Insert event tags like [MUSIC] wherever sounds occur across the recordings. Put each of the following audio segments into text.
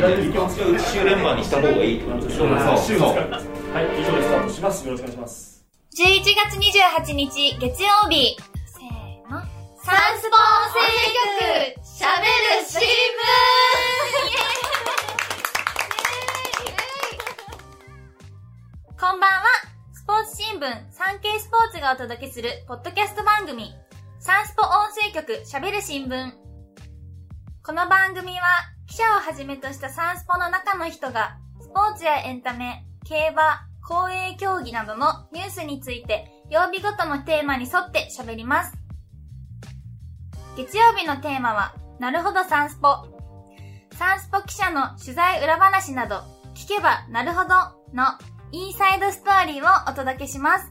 週連番にした方がいいってことでしょ週そうはい、以上でスタートします。よろしくお願いします。11月28日月曜日。せーの。サンスポ音声局喋る新聞 [LAUGHS] こんばんは。スポーツ新聞、サンケイスポーツがお届けするポッドキャスト番組、サンスポ音声局喋る新聞。この番組は、記者をはじめとしたサンスポの中の人が、スポーツやエンタメ、競馬、公営競技などのニュースについて、曜日ごとのテーマに沿って喋ります。月曜日のテーマは、なるほどサンスポ。サンスポ記者の取材裏話など、聞けばなるほどのインサイドストーリーをお届けします。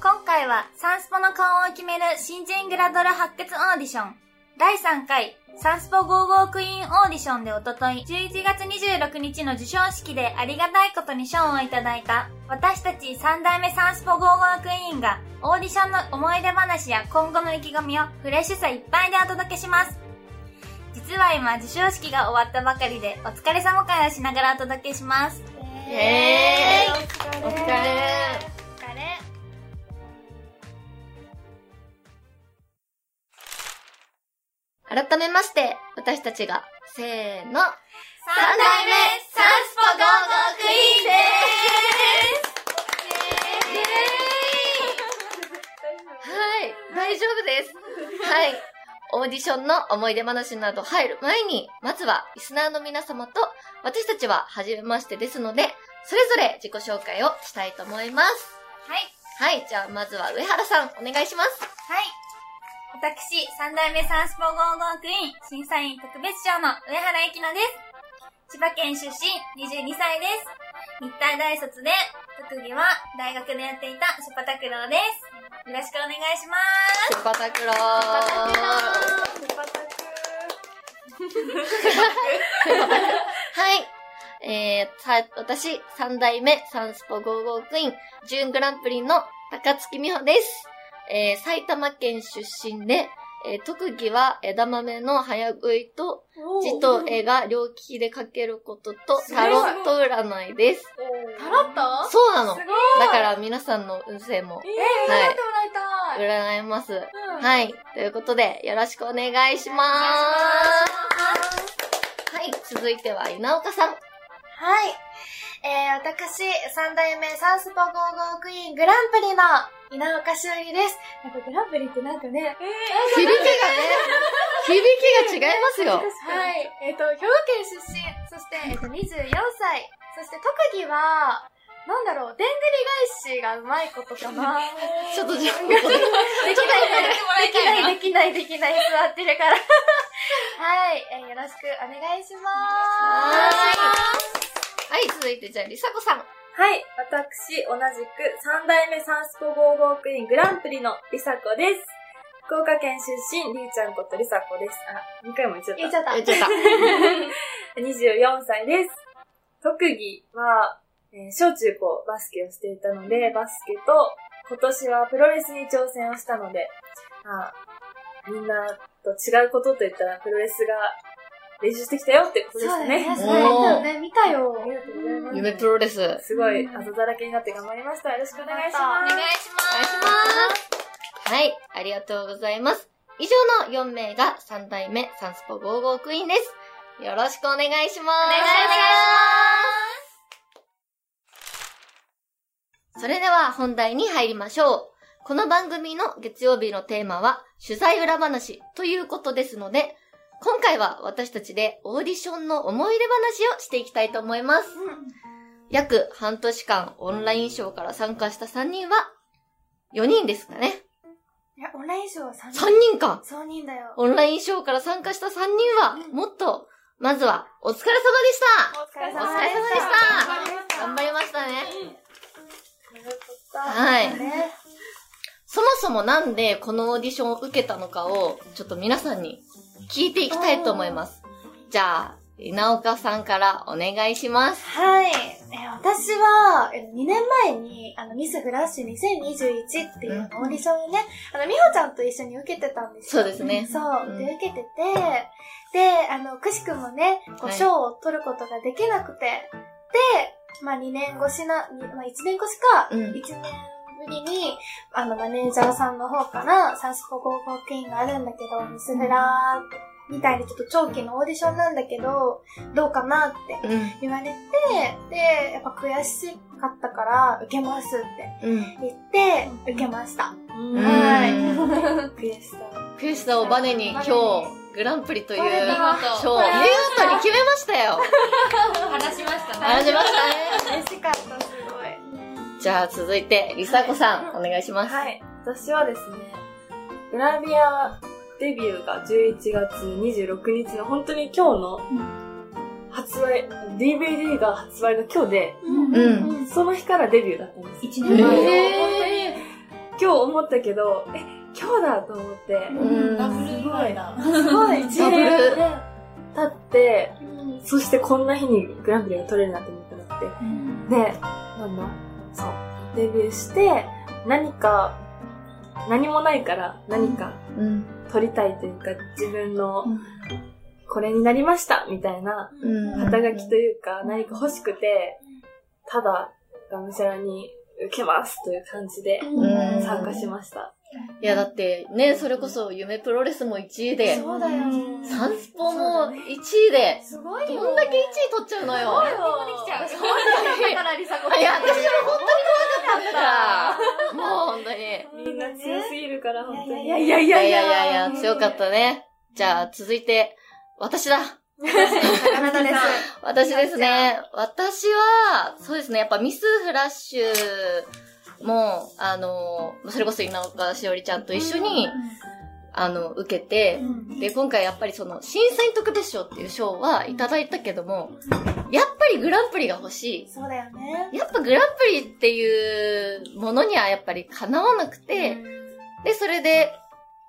今回はサンスポの顔を決める新人グラドル発掘オーディション第3回サンスポ55クイーンオーディションでおととい11月26日の授賞式でありがたいことに賞をいただいた私たち3代目サンスポ55クイーンがオーディションの思い出話や今後の意気込みをフレッシュさいっぱいでお届けします。実は今授賞式が終わったばかりでお疲れ様会をしながらお届けします。えーお疲れお疲れ。お疲れ。改めまして、私たちが、せーの。三代目サンスポゴーゴークイーンはい、大丈夫です。はい。オーディションの思い出話など入る前に、まずはリスナーの皆様と私たちは初めましてですので、それぞれ自己紹介をしたいと思います。はい。はい、じゃあまずは上原さん、お願いします。はい。私、三代目サンスポゴーゴークイーン審査員特別賞の上原ゆきのです。千葉県出身、22歳です。日体大卒で、特技は大学でやっていたシュパタクローです。よろしくお願いします。シュパタクロー。はい。えー、さ、私、三代目サンスポ55クイーン、準グランプリの高月美穂です。えー、埼玉県出身で、えー特技は枝豆の早食いと、字と絵が両利きで描けることと、タロット占いです。タロット？そうなの。だから皆さんの運勢も、えー、はい占ってもらいたい。占います。うんはい。ということで、よろしくお願いします。はい。続いては、稲岡さん。はい。えー、私、三代目サンスポゴーゴークイーングランプリの稲岡しおりです。やっぱグランプリってなんかね、響きがね、響きが違いますよ。はい。えっ、と、兵庫県出身、そして、えっ、と、24歳。そして特技は、なんだろう、でんぐり返しがうまいことかな。ちょっとじゃあ、できない、できない、できない、できない、座ってるから。はい、えーよろしくお願いします。はい、続いてじゃあ、りさこさん。はい、私、同じく三代目サンスポゴーゴークイーングランプリのりさこです。福岡県出身、りーちゃんことりさこです。あ、2回も言っちゃった。言っちゃった。言っちゃった。[LAUGHS] 24歳です。特技は、えー小中高バスケをしていたので、バスケと、今年はプロレスに挑戦をしたので、あみんなと違うことと言ったら、プロレスが練習してきたよってことですね。そうだよね、見たよ。ありがとうございます。夢プロレス。すごい、あざだらけになって頑張りました。よろしくお願いしおます。願いします。お願いします。はい、ありがとうございます。以上の4名が3代目サンスポ55クイーンです。よろしくお願いします。お願いしそれでは本題に入りましょう。この番組の月曜日のテーマは取材裏話ということですので、今回は私たちでオーディションの思い出話をしていきたいと思います。約半年間オンラインショーから参加した3人は4人ですかね。いや、オンラインショーは3 3人かそう人だよ。オンラインショーから参加した3人は、もっと、まずは、お疲れ様でしたお疲れお疲れ様でした頑張りましたね。はい。ねそもそもなんでこのオーディションを受けたのかを、ちょっと皆さんに聞いていきたいと思います。じゃあ、稲岡さんからお願いします。はい。えあ私は、え2年前に、あの、ミスフラッシュ2021っていうオーディションをね、あの、みほちゃんと一緒に受けてたんですよ。そうですね。そう。うんで、受けてて、で、あの、くしくもね、こう、はい賞を取ることができなくて、で、まあ、2年越しな、にまあ、1年越しか、うん1年ぶりに、あの、マネージャーさんの方から、サンスポゴーゴークイーンがあるんだけど、ミスフラーみたいにちょっと長期のオーディションなんだけど、どうかなってうん。言われて、で、やっぱ悔しかったから、受けますってうん。言って、受けました。うんはい。悔しさ。悔しさをバネに今日、グランプリという賞を見事に決めましたよ。話しましたね。話しましたね。嬉しかった。じゃあ続いて、りさこさん、お願いします。はい。私はですね、グラビアデビューが11月26日の本当に今日の発売、DVD が発売が今日で、うん。その日からデビューだったんです。一へ年前。ー今日思ったけど、え、今日だと思って、うんダブルぐらいだ。すごい、ダブル経って、そしてこんな日にグランプリが取れるなんて思ってなくて。で、なんだ？そう。デビューして、何か、何もないから何かうん。取りたいというか、自分の、これになりましたみたいな、うん。肩書きというか、何か欲しくて、ただ、がむしゃらに受けますという感じでうん参加しました。いや、だって、ね、それこそ、夢プロレスも1位で、そうだよ。サンスポも1位で、すごいよ。どんだけ1位取っちゃうのよ。できちゃう。だから、リサ子いや、私も本当に怖かったから。もう本当に。みんな強すぎるから、本当に。いやいやいいややいやいやいや、強かったね。じゃあ、続いて、私だ。あなたです。私ですね。私は、そうですね、やっぱミスフラッシュも、あの、それこそ稲岡しおりちゃんと一緒に、あの、受けて、で、今回やっぱりその、審査員特別賞っていう賞はいただいたけども、やっぱりグランプリが欲しそうだよね。い。やっぱグランプリっていうものにはやっぱりかなわなくて、で、それで、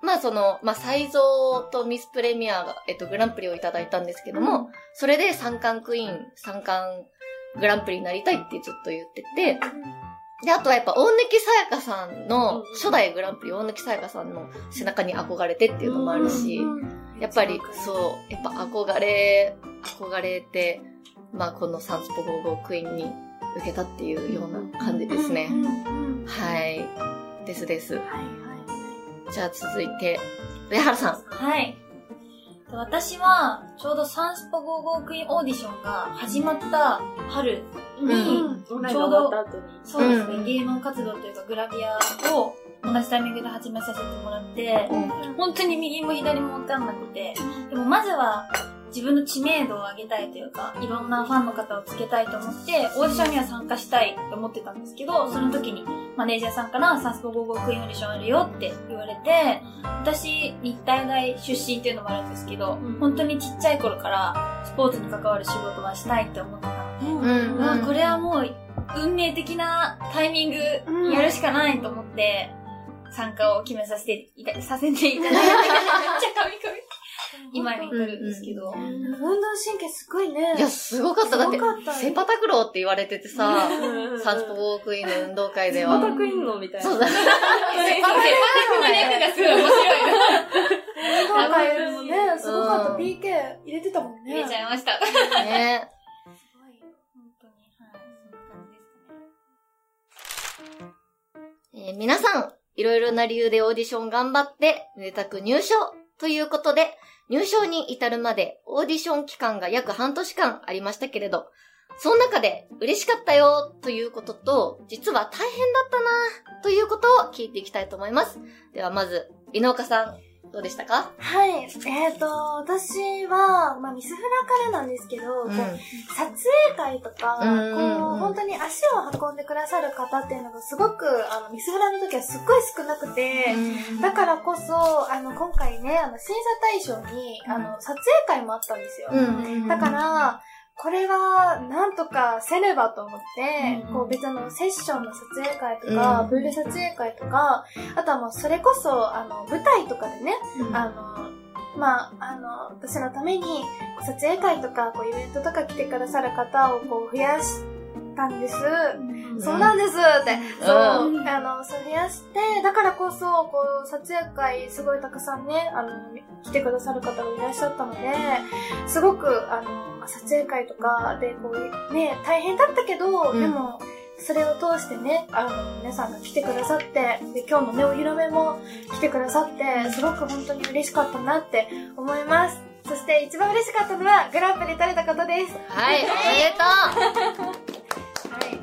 まあその、まあサゾとミスプレミアが、えっと、グランプリをいただいたんですけども、それで三冠クイーン、三冠グランプリになりたいってずっと言ってて、で、あとはやっぱ大貫さやかさんの、初代グランプリ大貫さやかさんの背中に憧れてっていうのもあるし、やっぱりそう、やっぱ憧れ、憧れて、まあこのサンスポ55クイーンに受けたっていうような感じですね。はい。ですです。じゃあ続いて、上原さん。はい。私は、ちょうどサンスポ55クイーンオーディションが始まった春に、オンラインが終わった後に。そうですね、うん芸能活動というかグラビアを同じタイミングで始めさせてもらって、本当に右も左もわかんなくて、でもまずは自分の知名度を上げたいというか、いろんなファンの方をつけたいと思って、オーディションには参加したいと思ってたんですけど、その時にマネージャーさんからサンスポ55クイーンオーディションあるよって言われて、私、日体大出身っていうのもあるんですけど、本当にちっちゃい頃からスポーツに関わる仕事はしたいって思ってたので、うんうわこれはもう運命的なタイミングやるしかないと思って、参加を決めさせていた、させていた。だいて、めっちゃ神々。今に至るんですけど。運動神経すごいね。いや、すごかった。だってセパタクローって言われててさ、サンスポポ55クイーンの運動会では。セパタクインのみたいな。そうだ。セパタクの役がすごい面白いな。運動会もね、すごかった。うん PK 入れてたもんね。入れちゃいました。ね。えー皆さん、いろいろな理由でオーディション頑張って、めでたく入賞ということで、入賞に至るまでオーディション期間が約半年間ありましたけれど、その中で嬉しかったよということと、実は大変だったなということを聞いていきたいと思います。ではまず、井上岡さん、どうでしたか？はい。えっ、と、私は、まあ、ミスフラからなんですけど、こう撮影会とか、うんこう、本当に足を運んでくださる方っていうのがすごく、あの、ミスフラの時はすっごい少なくて、だからこそ、あの、今回ね、あの、審査対象に、あの、撮影会もあったんですよ。うん。だから、これは、なんとかせねばと思って、うん。こう別のセッションの撮影会とか、うん。プール撮影会とか、あとはもうそれこそ、あの、舞台とかでね、あの、まあ、あの、私のために、撮影会とか、こう、イベントとか来てくださる方を、こう、増やしたんです。そうなんですって。そう、あの、それやして、だからこそ、こう、撮影会、すごいたくさんね、あの、来てくださる方がいらっしゃったので、すごく、あの、まあ撮影会とかで、こう、ね、大変だったけど、うんでも、それを通してね、あの、皆さんが来てくださって、で、今日のね、お披露目も来てくださって、すごく本当に嬉しかったなって思います。そして一番嬉しかったのは、グランプリ取れたことです。はい、おめでとう [LAUGHS]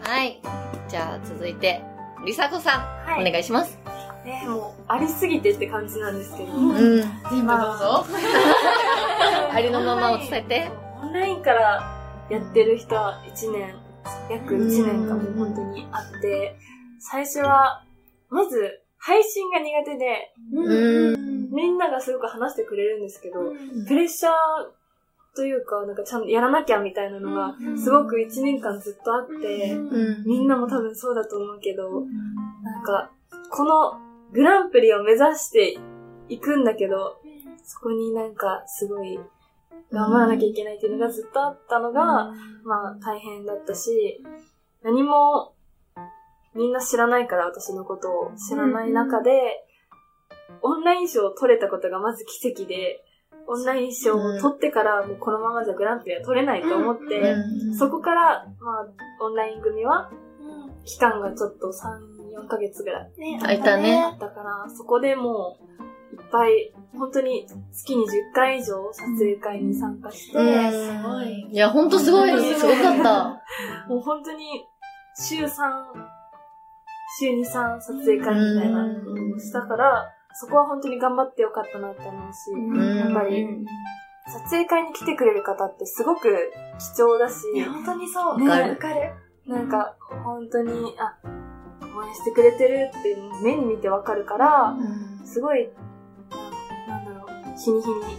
はい。じゃあ、続いて、りさこさん、はいお願いします。ね、もう、ありすぎてって感じなんですけど。うん。今、[LAUGHS] ありのままを伝えて。オンラインからやってる人は1年、約1年間も本当にあって、最初は、まず、配信が苦手で、うん。みんながすごく話してくれるんですけど、プレッシャーというか、なんかちゃんとやらなきゃみたいなのが、すごく1年間ずっとあって、うん。みんなも多分そうだと思うけど、なんか、このグランプリを目指していくんだけど、そこになんかすごい頑張らなきゃいけないっていうのがずっとあったのが、まあ大変だったし、何もみんな知らないから私のことを知らない中で、オンライン賞を取れたことがまず奇跡で、オンライン賞を取ってからもうこのままじゃグランプリは取れないと思って、そこから、まあ、オンライン組は、期間がちょっと3、4ヶ月ぐらいねあいたねあったから、そこでもう、いっぱい、本当に月に10回以上撮影会に参加して、すごい。いや、ほんとすごい。すごかった。[LAUGHS] もう本当に、週3、週2、3撮影会みたいなのをしたから、そこは本当に頑張ってよかったなって思うし、うんやっぱり、撮影会に来てくれる方ってすごく貴重だし、本当にそう。ねわかる。わかる。なんか、本当に、あ、応援してくれてるって目に見てわかるから、すごい、ななんだろう、日に日に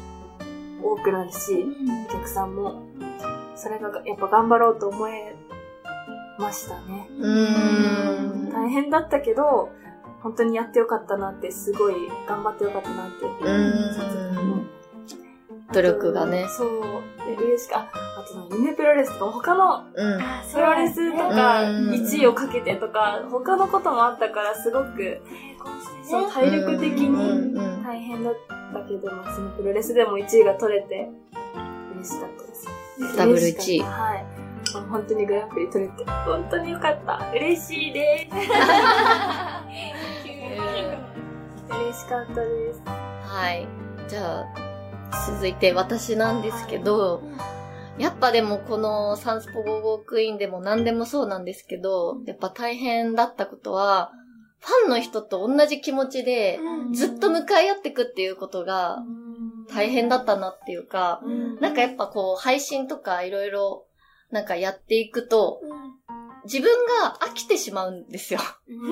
多くなるし、お客さんも、それがやっぱ頑張ろうと思えましたね。うん。大変だったけど、本当にやってよかったなって、すごい頑張ってよかったなって。うん。努力がね。そう。で、嬉しかああとの、夢プロレスとか、他のプロレスとか、うん1位をかけてとか、他のこともあったから、すごく、そう、体力的うんにうん大変だったけど、まあ、そのプロレスでも1位が取れて、嬉しかったです。ダブル嬉し1位はい。本当にグランプリ取れて、本当によかった。嬉しいです。[LAUGHS] 嬉しかったです。はい。じゃあ、続いて私なんですけど、やっぱでもこのサンスポゴーゴークイーンでも何でもそうなんですけど、やっぱ大変だったことは、ファンの人と同じ気持ちで、ずっと向かい合っていくっていうことが大変だったなっていうか、なんかやっぱこう配信とかいろいろなんかやっていくと、自分が飽きてしまうんですよ。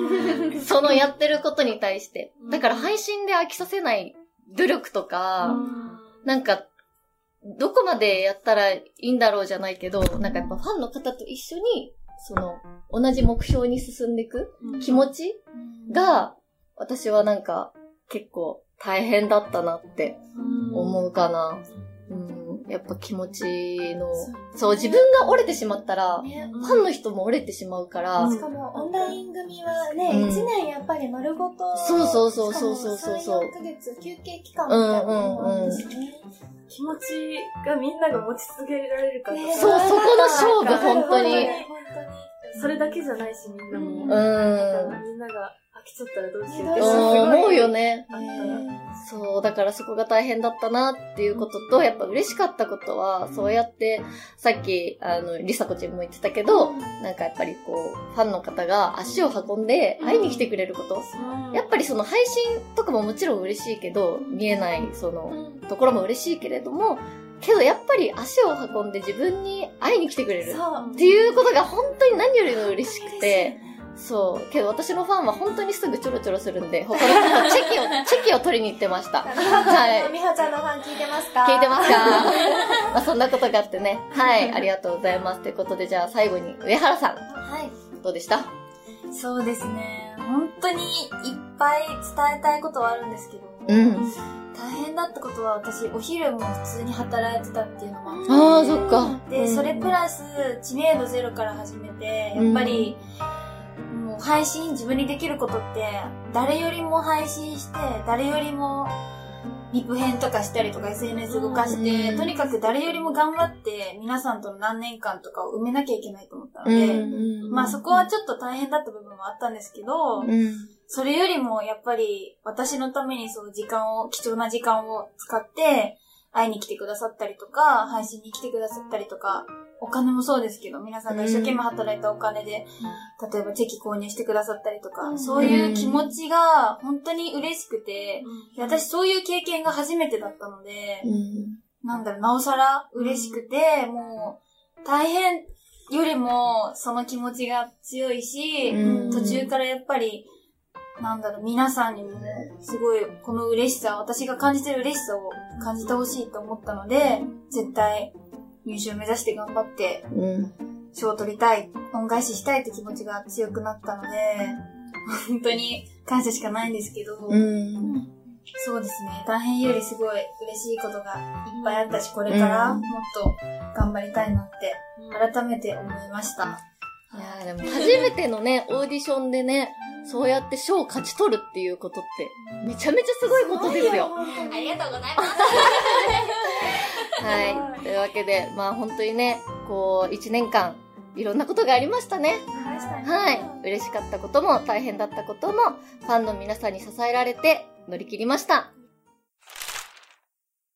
[LAUGHS] そのやってることに対して。だから配信で飽きさせない努力とか、なんか、どこまでやったらいいんだろうじゃないけど、なんかやっぱファンの方と一緒に、その、同じ目標に進んでいく気持ちが、私はなんか、結構大変だったなって思うかな。うん、やっぱ気持ちの、そう、自分が折れてしまったら、ね。ファンの人も折れてしまうから、しかも、オンライン組はね、うん。1年やっぱり丸ごと、そうそうそうそうそう。そうしかも3、4ヶ月休憩期間みたいなのもあるしね。気持ちがみんなが持ち続けられるかとか、ね。そう、そこの勝負、本当に。本それだけじゃないし、みんなも。うん。みんなが飽きちゃったらどうしよう。ってうんすごい。思うよね。そう、だからそこが大変だったなっていうことと、やっぱ嬉しかったことは、そうやって、さっき、あの、りさこちんも言ってたけど、なんかやっぱりこう、ファンの方が足を運んで会いに来てくれること。やっぱりその配信とかももちろん嬉しいけど、見えないそのところも嬉しいけれども、けどやっぱり足を運んで自分に会いに来てくれる。っていうことが本当に何よりも嬉しくて、そう。けど私のファンは本当にすぐちょろちょろするんで、[LAUGHS] 他の人とチェキを、チェキを取りに行ってました。はい。みはちゃんのファン聞いてますか？聞いてますか？[LAUGHS] まあそんなことがあってね。はい。ありがとうございます。ということで、じゃあ最後に上原さん、はい。どうでした？そうですね。本当にいっぱい伝えたいことはあるんですけど、うん。大変だったことは私、お昼も普通に働いてたっていうのもあって。ああ、そっか。で、それプラス、知名度ゼロから始めて、やっぱり、もう配信自分にできることって、誰よりも配信して、誰よりも、リプ編とかしたりとか SNS 動かして、うんとにかく誰よりも頑張って、皆さんとの何年間とかを埋めなきゃいけないと思ったのうんで、うんまあそこはちょっと大変だった部分もあったんですけど、うん。それよりもやっぱり私のためにその時間を、貴重な時間を使って会いに来てくださったりとか、配信に来てくださったりとか、お金もそうですけど、皆さんが一生懸命働いたお金で、例えばチェキ購入してくださったりとか、うん。そういう気持ちが本当に嬉しくて、で私そういう経験が初めてだったので、うん。なんだろう、なおさら嬉しくて、もう、大変よりもその気持ちが強いし、うん。途中からやっぱり、なんだろう、皆さんにも、すごい、この嬉しさ、私が感じてる嬉しさを感じてほしいと思ったので、絶対、入賞目指して頑張って、うん。賞を取りたい、恩返ししたいって気持ちが強くなったので、本当に感謝しかないんですけど、うん。そうですね。大変よりすごい嬉しいことがいっぱいあったし、これからうんもっと頑張りたいなって、改めて思いました。いやーでも初めてのね、オーディションでね、そうやって賞を勝ち取るっていうことって、めちゃめちゃすごいことですよ。ありがとうございます。[LAUGHS] はい。というわけで、まあ本当にね、こう、一年間、いろんなことがありましたね。はい。嬉しかったことも、大変だったことも、ファンの皆さんに支えられて、乗り切りました。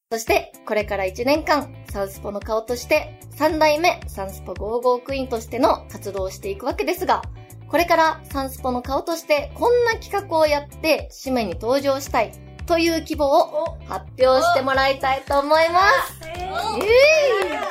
そして、これから1年間、サウスポの顔として、3代目サンスポ55クイーンとしての活動をしていくわけですが、これからサンスポの顔として、こんな企画をやって、締めに登場したい、という希望を発表してもらいたいと思います。えー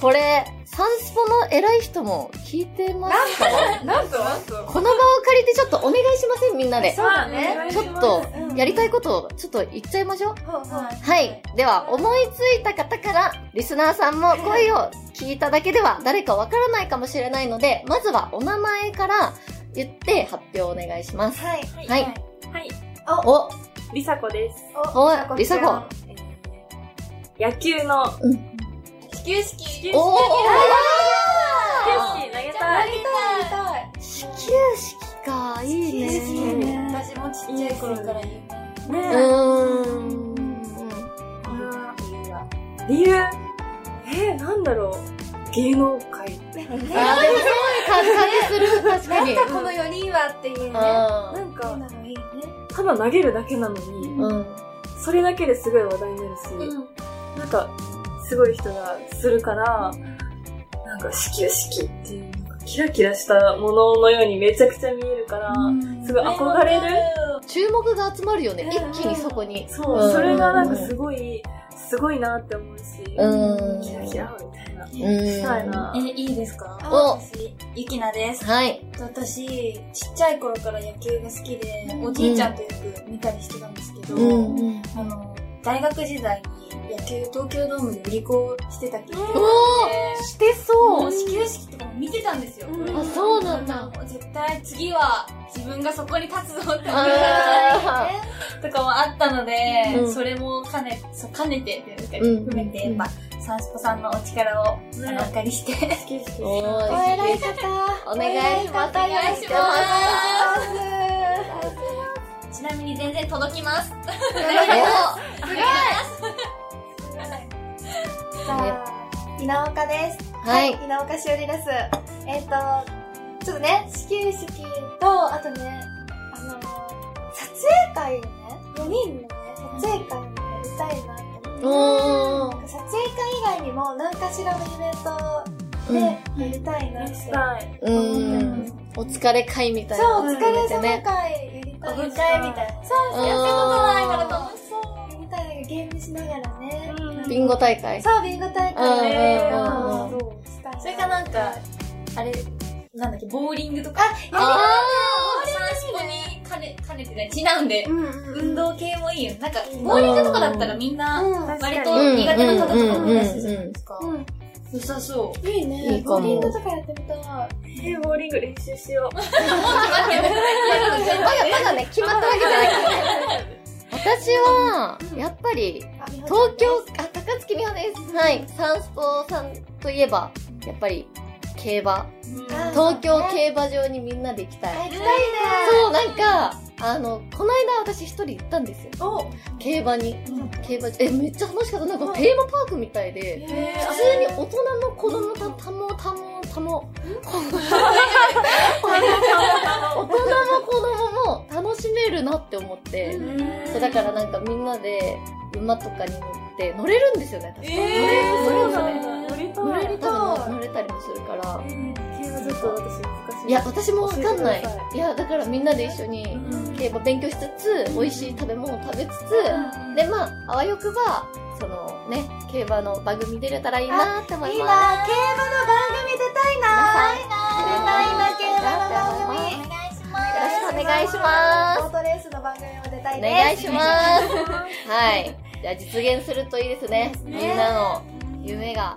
これ、サンスポの偉い人も聞いてますか？なんと？なんと？この場を借りてちょっとお願いしませんみんなで。そうだね。ちょっと、やりたいことをちょっと言っちゃいましょう。はい。では、思いついた方から、リスナーさんも声を聞いただけでは誰かわからないかもしれないので、まずはお名前から言って発表お願いします。はい。はい。はい、お、りさこです。お、りさこ。えー野球の始球式。始球式始球式投げたい。始球式か、いいね。私もちっちゃい頃から言う。ねうーん。理由？えー、なんだろう芸能界あー、でもそういう感じする、確かに。なんかこの4人はっていうね。なんか。ただ投げるだけなのに、うん。うん。それだけですごい話題になるし、なんか、すごい人がするから、なんか始球式っていう、キラキラしたもののようにめちゃくちゃ見えるから、すごい憧れる。注目が集まるよね。一気にそこに。そう、うんそれがなんかすごい、すごいなって思うし、うんキラキラみたいな。うんしたいなえ、。いいですか？お私、ゆきなです。はい。私、ちっちゃい頃から野球が好きで、おじいちゃんとよく見たりしてたんですけど、うん。あの、大学時代に野球東京ドームで売り子をしてた経験がしてそう。始球式とかも見てたんですよ。あ、そうなんだ。もう絶対次は自分がそこに立つぞって思ってあとかもあったので、うん。それも兼ね、そう兼ねてっていうんですかね、うん。含めて、やっぱ、サンスポさんのお力を、あの、お借りして、お偉い方。お願いします。お願いしちなみに全然届きます。じゃあ、稲岡です。はい稲岡しおりです。えっ、と、ちょっとね、始球式と、あとね、あの、撮影会をね、4人のね、撮影会をやりたいなって思って。おー。撮影会以外にも何かしらのイベントでやりたいなって。したい。うん。お疲れ会みたいなそう、おの疲れ様。会やりたい。オフ会みたいな。そうやったことないから楽しそう。やりたい。ゲームしながらね。ビンゴ大会。そう、ビンゴ大うん会ね。うんうんそう、したい。それかなんか、あれ、なんだっけ、ボーリングとか。あサンスポに兼ね、兼ねてね、ちなんで、うんうん。運動系もいいよ。なんか、ボーリングとかだったらみんな、うん割とに苦手な方とかもいらっしゃるじゃないですか。うん。良さそう。いいね。いいボーリングとかやってみたい。えー、ボーリング練習しよう。まだ、まだね、決まったわけじゃないからね。[LAUGHS] 私は、やっぱり、東京、あ、高槻美穂です。はい。サンスポさんといえば、やっぱり、競馬。東京競馬場にみんなで行きたい。行きたいね。そう、なんか、あの、この間私一人行ったんですよ。競馬に。競馬場。え、めっちゃ楽しかった。なんかテーマパークみたいで、普通に大人の子供た、たも、たも、たも、大人も子供も楽しめるなって思って、そうだからなんかみんなで馬とかに乗って乗れるんですよね確か、乗れ乗れるんですよね乗りた乗れい。る多分乗れたりもするから競馬ちょっと私難しい。いや私もわかんないいやだからみんなで一緒に競馬勉強しつつ美味しい食べ物を食べつつでまああわよくばそのね競馬の番組出れたらいいなって思いますいいな、競馬の番組出たいな。出たいな、競馬の番組。お願いします。よろしくお願いしますボートレースの番組も出たいおです。願いします。[LAUGHS] はい。じゃあ実現するといいですね。みんなの夢が。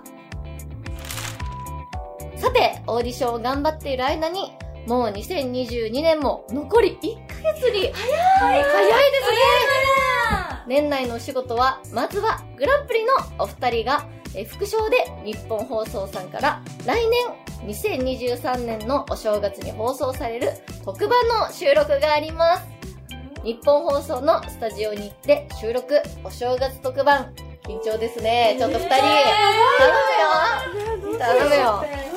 さて、オーディションを頑張っている間に、もう2022年も残り1ヶ月に。早い早いですね年内のお仕事は、まずはグランプリのお二人が、え副賞で日本放送さんから来年2023年のお正月に放送される特番の収録があります。日本放送のスタジオに行って収録、お正月特番。緊張ですね。ちょっと二人、頼むよ頼むよ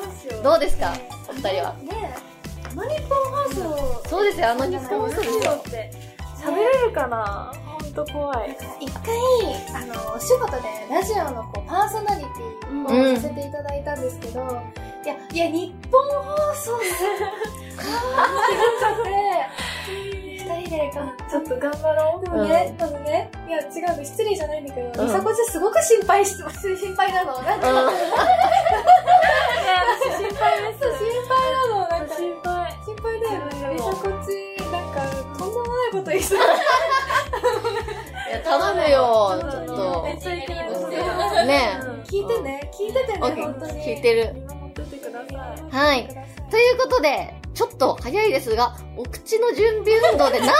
どうですか？お二人は。ねえ、あの日本放送、そうですよ、あの日本放送。って喋れるかな？ほんと怖い。一回、あの、お仕事でラジオのこうパーソナリティをさせていただいたんですけど、いや、いや、日本放送で、[LAUGHS] 二人で、ちょっと頑張ろう。でもね、あのね、いや、違うの、失礼じゃないんだけど、うんりさこちゃんすごく心配してます、[LAUGHS] 心配なの。なんか、うん心 [LAUGHS] 配です。心配なの、なんか、心配。心配だよね。りさこち、なんか、とんでもないこと言いそう。いや、頼むよ、ちょっとめ。っちゃいけないね聞いてね、聞いててね、本当に。聞いてる。見守っててください。はい。ということで、ちょっと早いですが、お口の準備運動でなんで？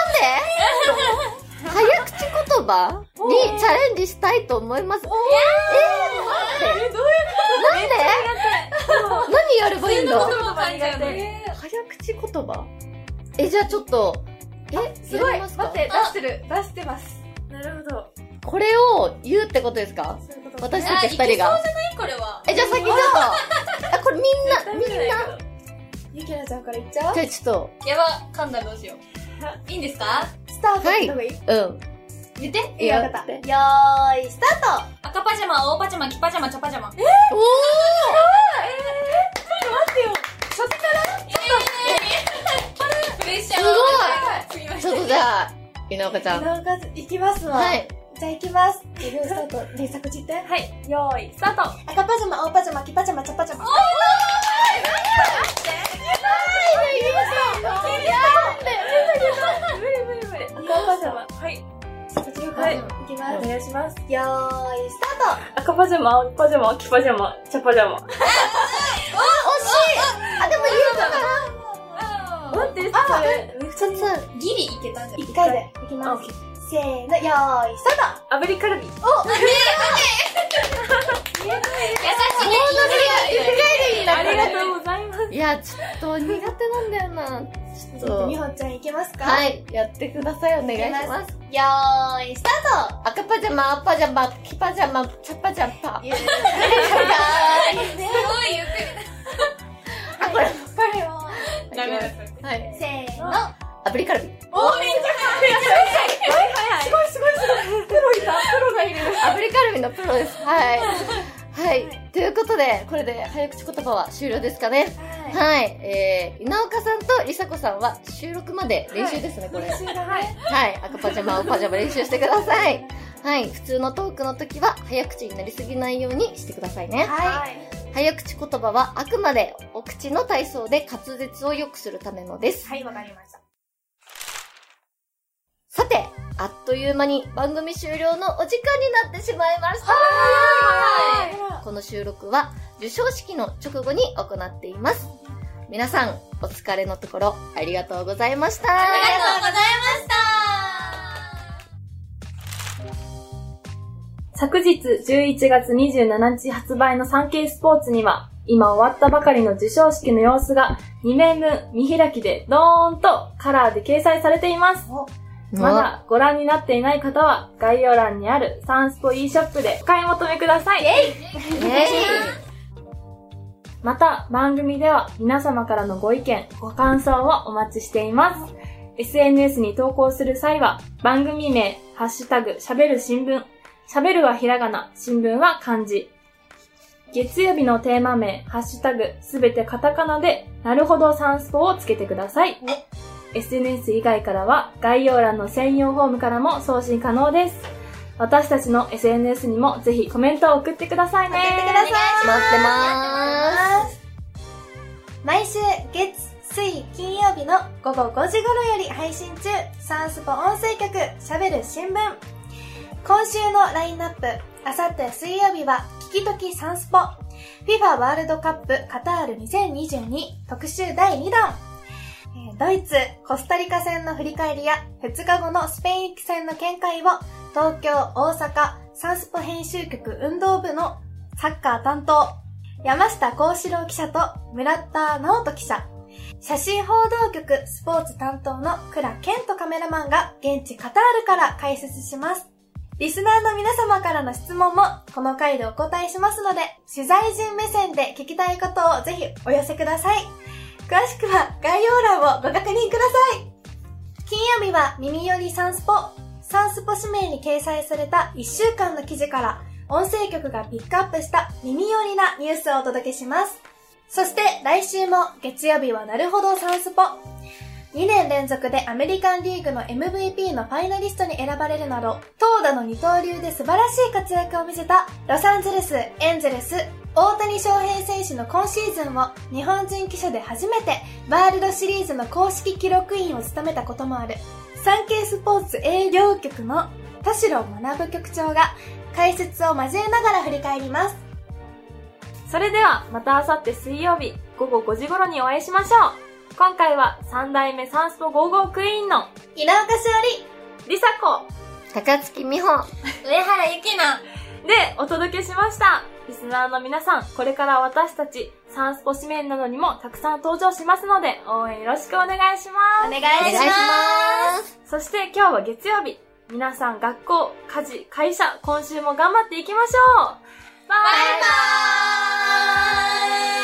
早口言葉にチャレンジしたいと思います。えー、待って。なんで？何やればいいんだ言葉書いちゃうのに。早口言葉？え、じゃあちょっと、え、すごい、待って、出してる、出してます。なるほど。これを言うってことですか？私たち二人が。これは。え、じゃあ先ちょっと、あ、これみんな、みんな、ゆきなちゃんから言っちゃう。じゃあちょっやば、噛んだらどうしよう。いいんですか？スタートってのがいいと、うん。言って。いいよわかった。よーい、スタート。赤パジャマ、青パジャマ、黄パジャマ、茶パジャマ。おー。プレッシャー。すを。ごい。[LAUGHS] ちょっとじゃあ、稲岡ちゃん。なおかつ、いきますわ。はい。じゃあいきます。いくよスタート。で、さこちって？はい。よーい、スタート。赤パジャマ、青パジャマ、黄パジャマ、茶パジャマ。無理無理無理。赤パジャマ。はい。はいいきまお願いします。す。よーい、スター赤パジャマ、青パジャマ、黄パジャマ、茶パジャマ。惜しいあ、でも言うか待って、あそれ、ト二つ、ギリいけたんじゃない？一回で。いきます。せーの、よーい、スター炙りカルビ。[LAUGHS] 優しいね。なありがとうございます。いや、ちょっと苦手なんだよな。ちょト。っと。みほちゃんいけますか？はい。い、やってください。お願いします。よーい、スタート。赤パジャマ、青パジャマ、黄パジャマ、茶パジャすごい言ってあ、これ。これを、る。ダメだ。はい。せーの。炙りカルビ。おめっちすごいすごいすごい。プロい。たプロがい。る。炙りカルビのプロです。はい。はい。ということで、これで早口言葉は終了ですかね。ははい。えー、稲岡さんとりさこさんは収録まで練習ですね、これ。い。はい。はい。赤パジャマ、青パジャマ練習してください。はい。普通のトークの時は早口になりすぎないようにしてくださいね。はい。早口言葉はあくまでお口の体操で滑舌を良くするためのです。はい、わかりました。さて、あっという間に番組終了のお時間になってしまいました。この収録は授賞式の直後に行っています。皆さん、お疲れのところありがとうございました。ありがとうございました昨日11月27日発売のサンケイスポーツには、今終わったばかりの授賞式の様子が2面分見開きでドーンとカラーで掲載されています。まだご覧になっていない方は概要欄にあるサンスポ e ショップでお買い求めください。イェイまた番組では皆様からのご意見、ご感想をお待ちしています。SNS に投稿する際は番組名、ハッシュタグ、喋る新聞。喋るはひらがな、新聞は漢字。月曜日のテーマ名、ハッシュタグ、すべてカタカナで、なるほどサンスポをつけてください。SNS 以外からは概要欄の専用フォームからも送信可能です。私たちの SNS にもぜひコメントを送ってくださいね。送ってください待ってまーす。毎週月、水、金曜日の午後5時頃より配信中、サンスポ音声局、喋る新聞。今週のラインナップ、あさって水曜日は、聞きときサンスポ。FIFA ワールドカップカタール2022特集第2弾。ドイツ、コスタリカ戦の振り返りや、2日後のスペイン戦の見解を、東京、大阪、サンスポ編集局運動部のサッカー担当、山下幸四郎記者と村田直人記者、写真報道局スポーツ担当の倉健人カメラマンが現地カタールから解説します。リスナーの皆様からの質問もこの回でお答えしますので、取材陣目線で聞きたいことをぜひお寄せください。詳しくは概要欄をご確認ください。金曜日は耳よりサンスポ。サンスポ指名に掲載された1週間の記事から音声局がピックアップした耳寄りなニュースをお届けします。そして来週も月曜日はなるほどサンスポ。2年連続でアメリカンリーグの MVP のファイナリストに選ばれるなど、投打の二刀流で素晴らしい活躍を見せたロサンゼルス、エンゼルス、大谷翔平選手の今シーズンを日本人記者で初めてワールドシリーズの公式記録員を務めたこともある、サンケイスポーツ営業局の田代学局長が解説を交えながら振り返ります。それではまた明後日水曜日午後5時頃にお会いしましょう。今回は3代目サンスポ55クイーンの稲岡しおり、りさこ高月美穂。上原ゆきな。でお届けしました。リスナーの皆さん、これから私たちサンスポ紙面などにもたくさん登場しますので応援よろしくお願いします。お願いします。そして今日は月曜日。皆さん学校、家事、会社、今週も頑張っていきましょうバイバイバイバーイ